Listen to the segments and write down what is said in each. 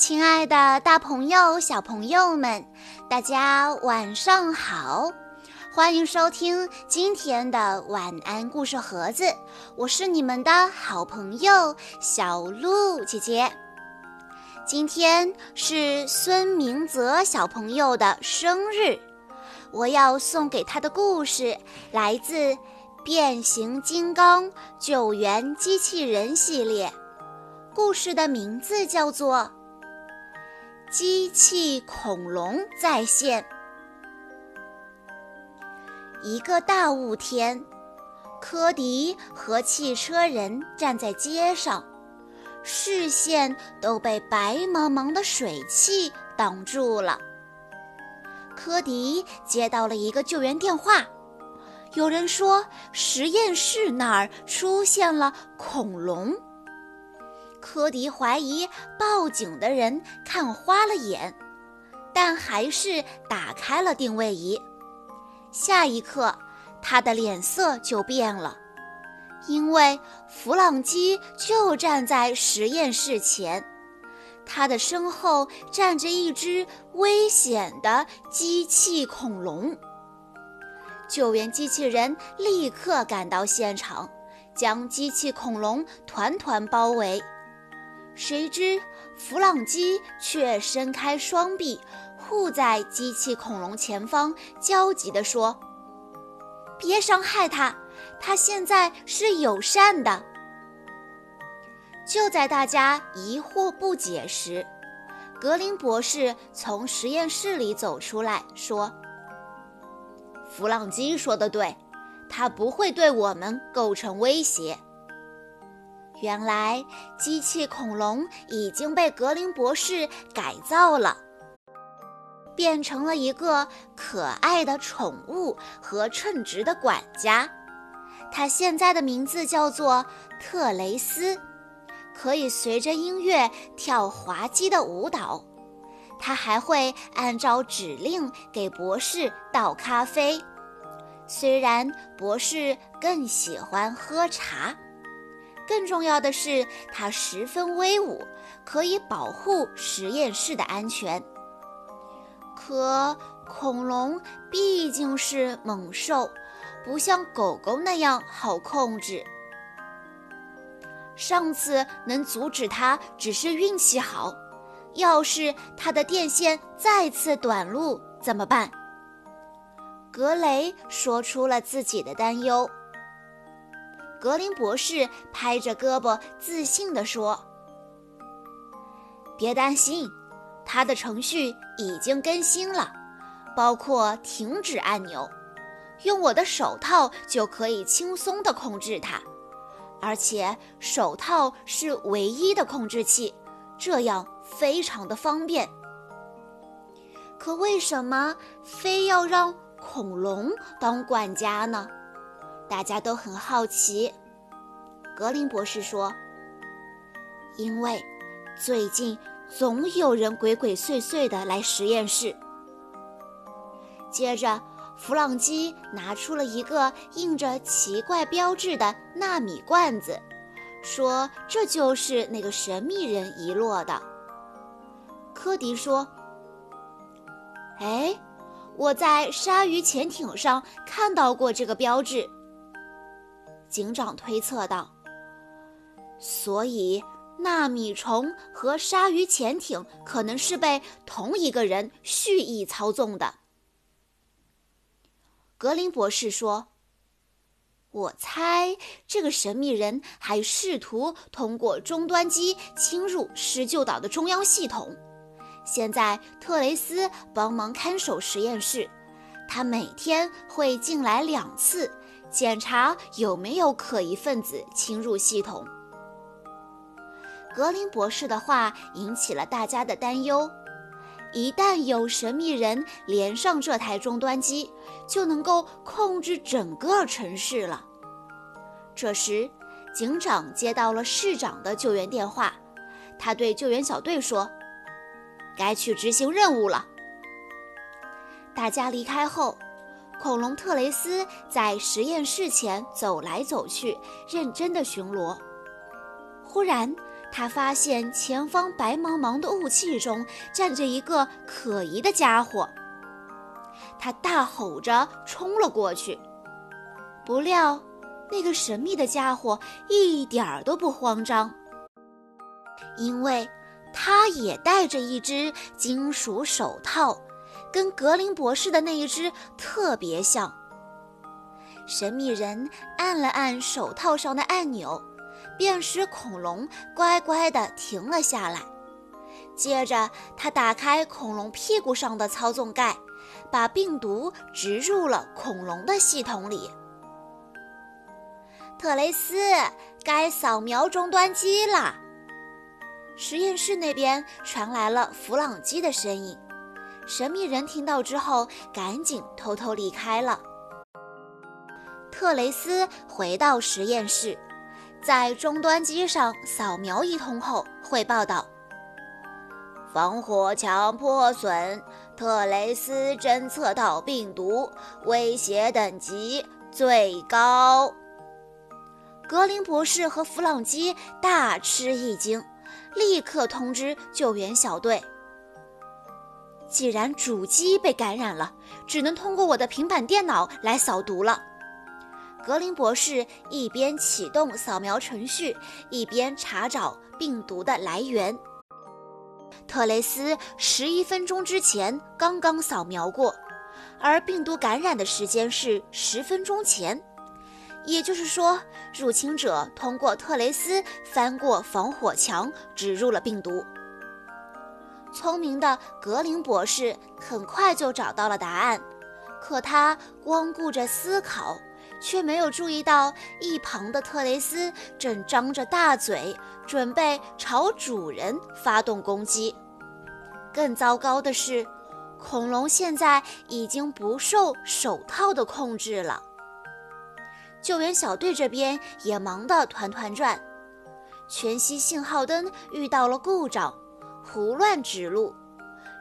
亲爱的，大朋友、小朋友们，大家晚上好！欢迎收听今天的晚安故事盒子，我是你们的好朋友小鹿姐姐。今天是孙明泽小朋友的生日，我要送给他的故事来自《变形金刚救援机器人》系列，故事的名字叫做。机器恐龙再现。一个大雾天，科迪和汽车人站在街上，视线都被白茫茫的水汽挡住了。科迪接到了一个救援电话，有人说实验室那儿出现了恐龙。科迪怀疑报警的人看花了眼，但还是打开了定位仪。下一刻，他的脸色就变了，因为弗朗基就站在实验室前，他的身后站着一只危险的机器恐龙。救援机器人立刻赶到现场，将机器恐龙团团包围。谁知弗朗基却伸开双臂，护在机器恐龙前方，焦急地说：“别伤害它，它现在是友善的。”就在大家疑惑不解时，格林博士从实验室里走出来说：“弗朗基说的对，它不会对我们构成威胁。”原来，机器恐龙已经被格林博士改造了，变成了一个可爱的宠物和称职的管家。它现在的名字叫做特雷斯，可以随着音乐跳滑稽的舞蹈。它还会按照指令给博士倒咖啡，虽然博士更喜欢喝茶。更重要的是，它十分威武，可以保护实验室的安全。可恐龙毕竟是猛兽，不像狗狗那样好控制。上次能阻止它只是运气好，要是它的电线再次短路怎么办？格雷说出了自己的担忧。格林博士拍着胳膊，自信地说：“别担心，他的程序已经更新了，包括停止按钮。用我的手套就可以轻松地控制它，而且手套是唯一的控制器，这样非常的方便。可为什么非要让恐龙当管家呢？”大家都很好奇，格林博士说：“因为最近总有人鬼鬼祟祟的来实验室。”接着，弗朗基拿出了一个印着奇怪标志的纳米罐子，说：“这就是那个神秘人遗落的。”科迪说：“哎，我在鲨鱼潜艇上看到过这个标志。”警长推测道：“所以，纳米虫和鲨鱼潜艇可能是被同一个人蓄意操纵的。”格林博士说：“我猜这个神秘人还试图通过终端机侵入施救岛的中央系统。现在，特雷斯帮忙看守实验室，他每天会进来两次。”检查有没有可疑分子侵入系统。格林博士的话引起了大家的担忧：一旦有神秘人连上这台终端机，就能够控制整个城市了。这时，警长接到了市长的救援电话，他对救援小队说：“该去执行任务了。”大家离开后。恐龙特雷斯在实验室前走来走去，认真的巡逻。忽然，他发现前方白茫茫的雾气中站着一个可疑的家伙，他大吼着冲了过去。不料，那个神秘的家伙一点儿都不慌张，因为他也戴着一只金属手套，跟格林博士的那一只特别像。神秘人按了按手套上的按钮。便使恐龙乖乖地停了下来。接着，他打开恐龙屁股上的操纵盖，把病毒植入了恐龙的系统里。特雷斯，该扫描终端机了。实验室那边传来了弗朗基的声音。神秘人听到之后，赶紧偷偷离开了。特雷斯回到实验室。在终端机上扫描一通后，汇报道：“防火墙破损，特雷斯侦测到病毒，威胁等级最高。”格林博士和弗朗基大吃一惊，立刻通知救援小队。既然主机被感染了，只能通过我的平板电脑来扫毒了。格林博士一边启动扫描程序，一边查找病毒的来源。特雷斯十一分钟之前刚刚扫描过，而病毒感染的时间是十分钟前，也就是说，入侵者通过特雷斯翻过防火墙，植入了病毒。聪明的格林博士很快就找到了答案，可他光顾着思考。却没有注意到一旁的特雷斯正张着大嘴，准备朝主人发动攻击。更糟糕的是，恐龙现在已经不受手套的控制了。救援小队这边也忙得团团转，全息信号灯遇到了故障，胡乱指路，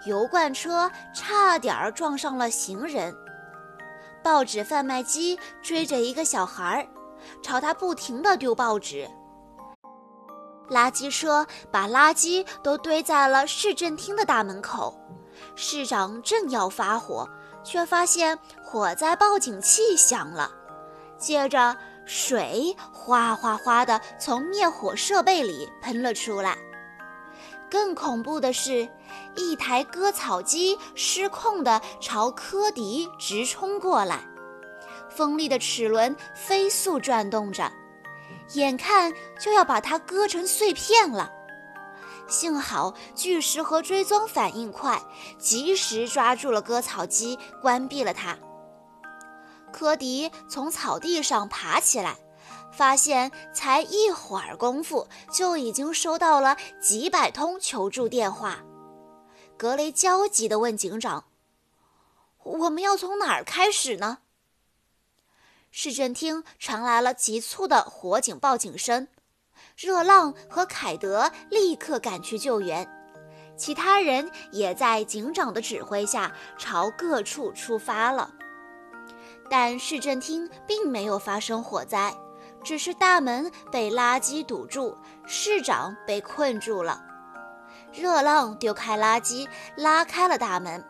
油罐车差点儿撞上了行人。报纸贩卖机追着一个小孩儿，朝他不停地丢报纸。垃圾车把垃圾都堆在了市政厅的大门口，市长正要发火，却发现火灾报警器响了。接着，水哗哗哗地从灭火设备里喷了出来。更恐怖的是，一台割草机失控地朝科迪直冲过来，锋利的齿轮飞速转动着，眼看就要把它割成碎片了。幸好巨石和追踪反应快，及时抓住了割草机，关闭了它。科迪从草地上爬起来。发现才一会儿功夫，就已经收到了几百通求助电话。格雷焦急地问警长：“我们要从哪儿开始呢？”市政厅传来了急促的火警报警声。热浪和凯德立刻赶去救援，其他人也在警长的指挥下朝各处出发了。但市政厅并没有发生火灾。只是大门被垃圾堵住，市长被困住了。热浪丢开垃圾，拉开了大门。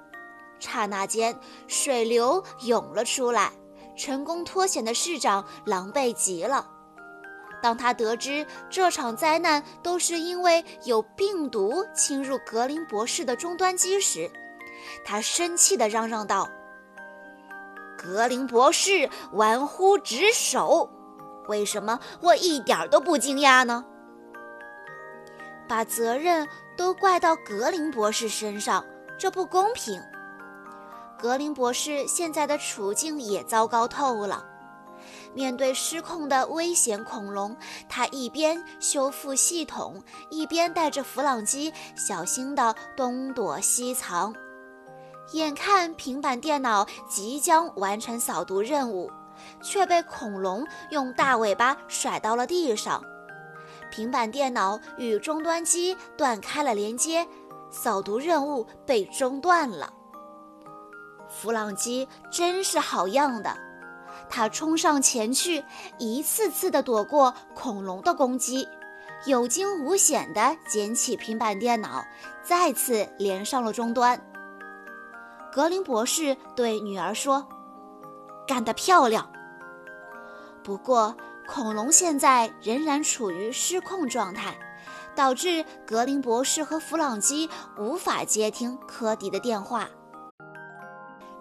刹那间，水流涌了出来。成功脱险的市长狼狈极了。当他得知这场灾难都是因为有病毒侵入格林博士的终端机时，他生气地嚷嚷道：“格林博士玩忽职守！”为什么我一点都不惊讶呢？把责任都怪到格林博士身上，这不公平。格林博士现在的处境也糟糕透了。面对失控的危险恐龙，他一边修复系统，一边带着弗朗基小心地东躲西藏。眼看平板电脑即将完成扫毒任务。却被恐龙用大尾巴甩到了地上，平板电脑与终端机断开了连接，扫毒任务被中断了。弗朗基真是好样的，他冲上前去，一次次地躲过恐龙的攻击，有惊无险地捡起平板电脑，再次连上了终端。格林博士对女儿说：“干得漂亮。”不过，恐龙现在仍然处于失控状态，导致格林博士和弗朗基无法接听科迪的电话。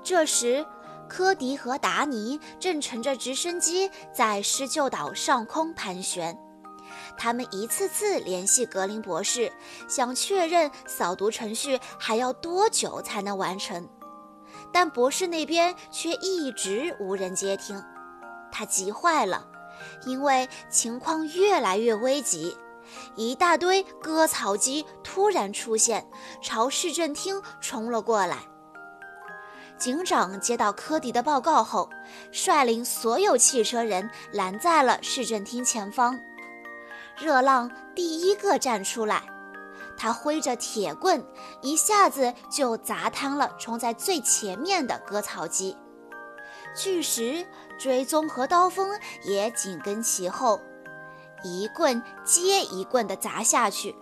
这时，科迪和达尼正乘着直升机在施救岛上空盘旋。他们一次次联系格林博士，想确认扫毒程序还要多久才能完成，但博士那边却一直无人接听。他急坏了，因为情况越来越危急。一大堆割草机突然出现，朝市政厅冲了过来。警长接到科迪的报告后，率领所有汽车人拦在了市政厅前方。热浪第一个站出来，他挥着铁棍，一下子就砸瘫了冲在最前面的割草机。巨石、追踪和刀锋也紧跟其后，一棍接一棍地砸下去，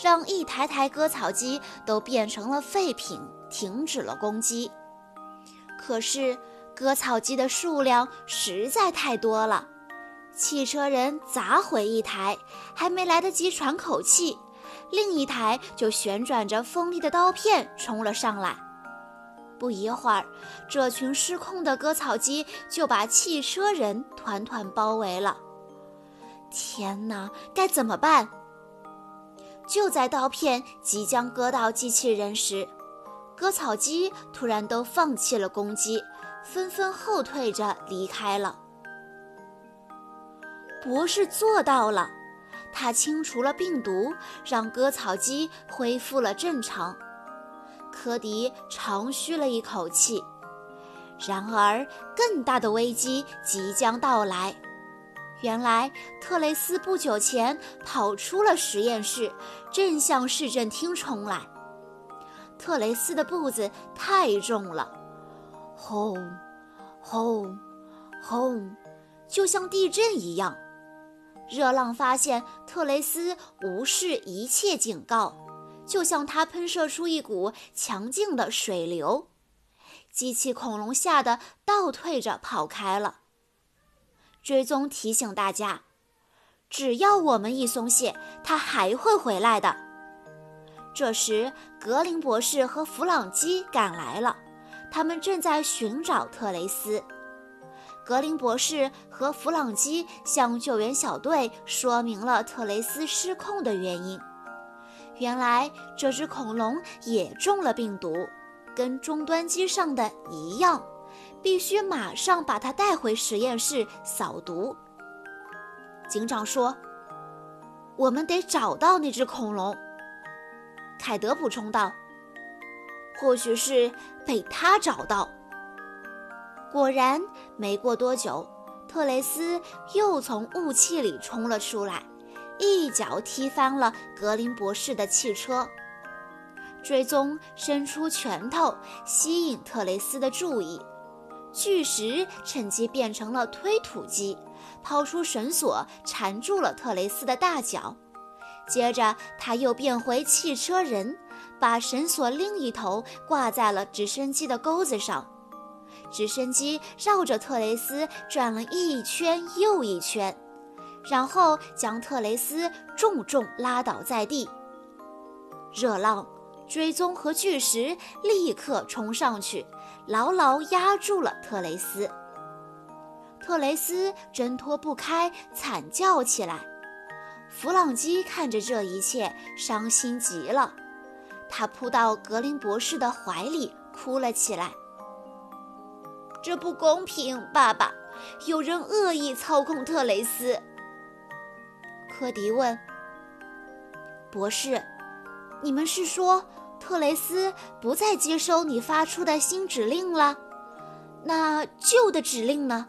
让一台台割草机都变成了废品，停止了攻击。可是，割草机的数量实在太多了，汽车人砸毁一台，还没来得及喘口气，另一台就旋转着锋利的刀片冲了上来。不一会儿，这群失控的割草机就把汽车人团团包围了。天哪，该怎么办？就在刀片即将割到机器人时，割草机突然都放弃了攻击，纷纷后退着离开了。博士做到了，他清除了病毒，让割草机恢复了正常。科迪长吁了一口气。然而，更大的危机即将到来。原来，特雷斯不久前跑出了实验室，正向市政厅冲来。特雷斯的步子太重了，轰，轰，轰，就像地震一样。热浪发现特雷斯无视一切警告，就向他喷射出一股强劲的水流。机器恐龙吓得倒退着跑开了。追踪提醒大家，只要我们一松懈，它还会回来的。这时，格林博士和弗朗基赶来了，他们正在寻找特雷斯。格林博士和弗朗基向救援小队说明了特雷斯失控的原因。原来，这只恐龙也中了病毒，跟终端机上的一样，必须马上把它带回实验室扫毒。警长说：“我们得找到那只恐龙。”凯德补充道：“或许是被他找到。”果然，没过多久，特雷斯又从雾气里冲了出来，一脚踢翻了格林博士的汽车。追踪伸出拳头，吸引特雷斯的注意。巨石趁机变成了推土机，抛出绳索缠住了特雷斯的大脚。接着，他又变回汽车人，把绳索另一头挂在了直升机的钩子上。直升机绕着特雷斯转了一圈又一圈，然后将特雷斯重重拉倒在地。热浪、追踪和巨石立刻冲上去，牢牢压住了特雷斯。特雷斯挣脱不开，惨叫起来。弗朗基看着这一切，伤心极了。他扑到格林博士的怀里，哭了起来。这不公平，爸爸！有人恶意操控特雷斯。科迪问：“博士，你们是说特雷斯不再接收你发出的新指令了？那旧的指令呢？”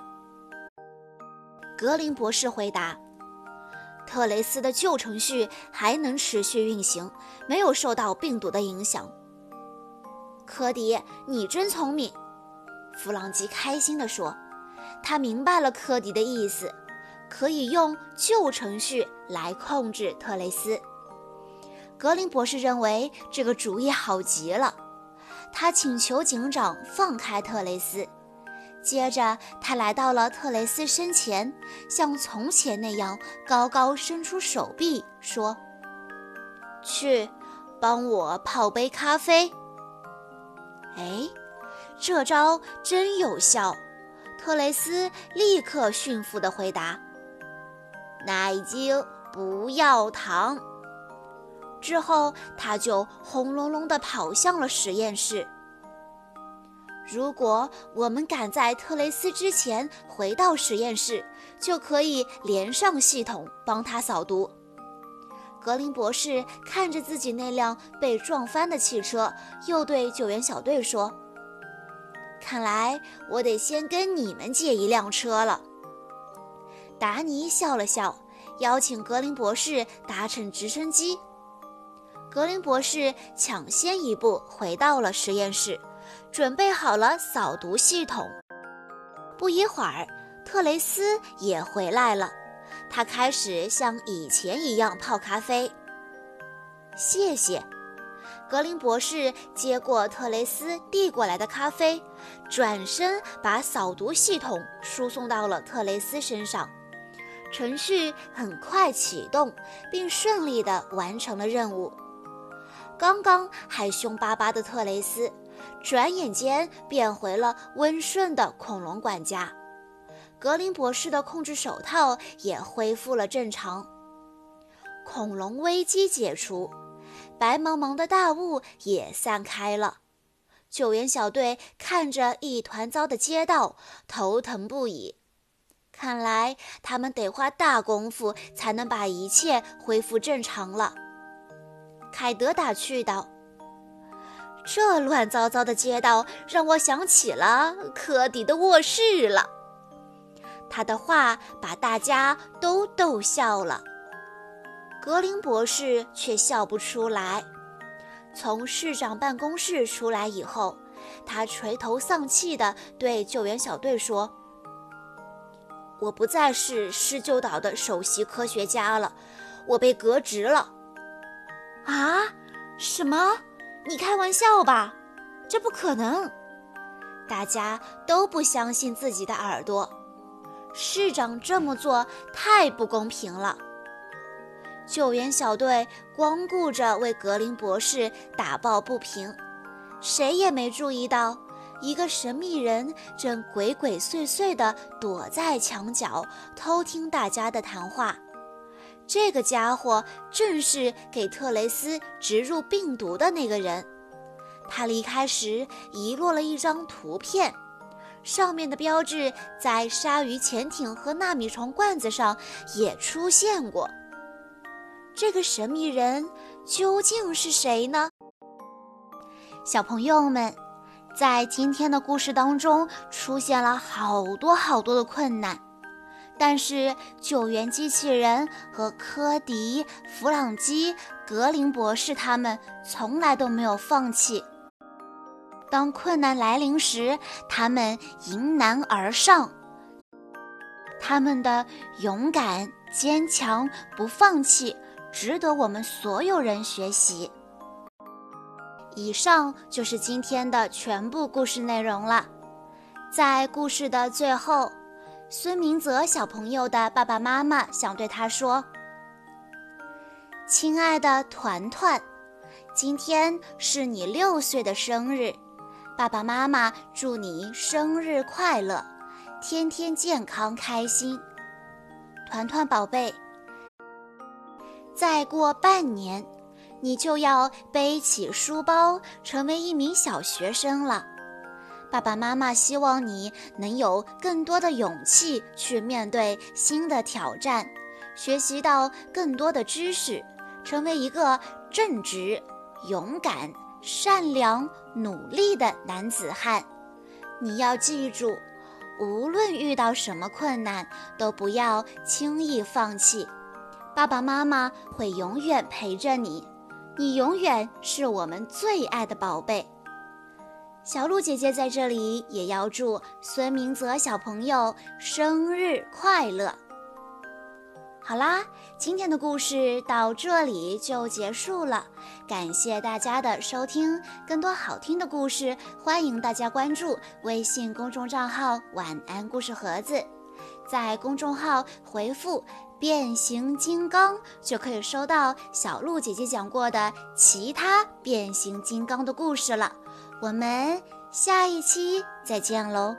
格林博士回答。特雷斯的旧程序还能持续运行，没有受到病毒的影响。科迪，你真聪明，弗朗基开心地说。他明白了科迪的意思，可以用旧程序来控制特雷斯。格林博士认为这个主意好极了，他请求警长放开特雷斯。接着，他来到了特雷斯身前，像从前那样高高伸出手臂，说：“去，帮我泡杯咖啡。”哎，这招真有效！特雷斯立刻驯服地回答：“奶精，不要糖。”之后，他就轰隆隆地跑向了实验室。如果我们赶在特雷斯之前回到实验室，就可以连上系统帮他扫毒。格林博士看着自己那辆被撞翻的汽车，又对救援小队说：“看来我得先跟你们借一辆车了。”达尼笑了笑，邀请格林博士搭乘直升机。格林博士抢先一步回到了实验室。准备好了扫毒系统。不一会儿，特雷斯也回来了。他开始像以前一样泡咖啡。谢谢，格林博士接过特雷斯递过来的咖啡，转身把扫毒系统输送到了特雷斯身上。程序很快启动，并顺利地完成了任务。刚刚还凶巴巴的特雷斯。转眼间变回了温顺的恐龙管家，格林博士的控制手套也恢复了正常。恐龙危机解除，白茫茫的大雾也散开了。救援小队看着一团糟的街道，头疼不已。看来他们得花大功夫才能把一切恢复正常了。凯德打趣道。这乱糟糟的街道让我想起了科迪的卧室了。他的话把大家都逗笑了，格林博士却笑不出来。从市长办公室出来以后，他垂头丧气地对救援小队说：“我不再是施救岛的首席科学家了，我被革职了。”啊？什么？你开玩笑吧？这不可能！大家都不相信自己的耳朵。市长这么做太不公平了。救援小队光顾着为格林博士打抱不平，谁也没注意到一个神秘人正鬼鬼祟祟地躲在墙角偷听大家的谈话。这个家伙正是给特雷斯植入病毒的那个人。他离开时遗落了一张图片，上面的标志在鲨鱼潜艇和纳米虫罐子上也出现过。这个神秘人究竟是谁呢？小朋友们，在今天的故事当中出现了好多好多的困难。但是，救援机器人和科迪、弗朗基、格林博士他们从来都没有放弃。当困难来临时，他们迎难而上。他们的勇敢、坚强、不放弃，值得我们所有人学习。以上就是今天的全部故事内容了。在故事的最后。孙明泽小朋友的爸爸妈妈想对他说：“亲爱的团团，今天是你六岁的生日，爸爸妈妈祝你生日快乐，天天健康开心。团团宝贝，再过半年，你就要背起书包，成为一名小学生了。”爸爸妈妈希望你能有更多的勇气去面对新的挑战，学习到更多的知识，成为一个正直、勇敢、善良、努力的男子汉。你要记住，无论遇到什么困难，都不要轻易放弃。爸爸妈妈会永远陪着你，你永远是我们最爱的宝贝。小鹿姐姐在这里也要祝孙明泽小朋友生日快乐！好啦，今天的故事到这里就结束了，感谢大家的收听。更多好听的故事，欢迎大家关注微信公众账号“晚安故事盒子”。在公众号回复“变形金刚”，就可以收到小鹿姐姐讲过的其他变形金刚的故事了。我们下一期再见喽！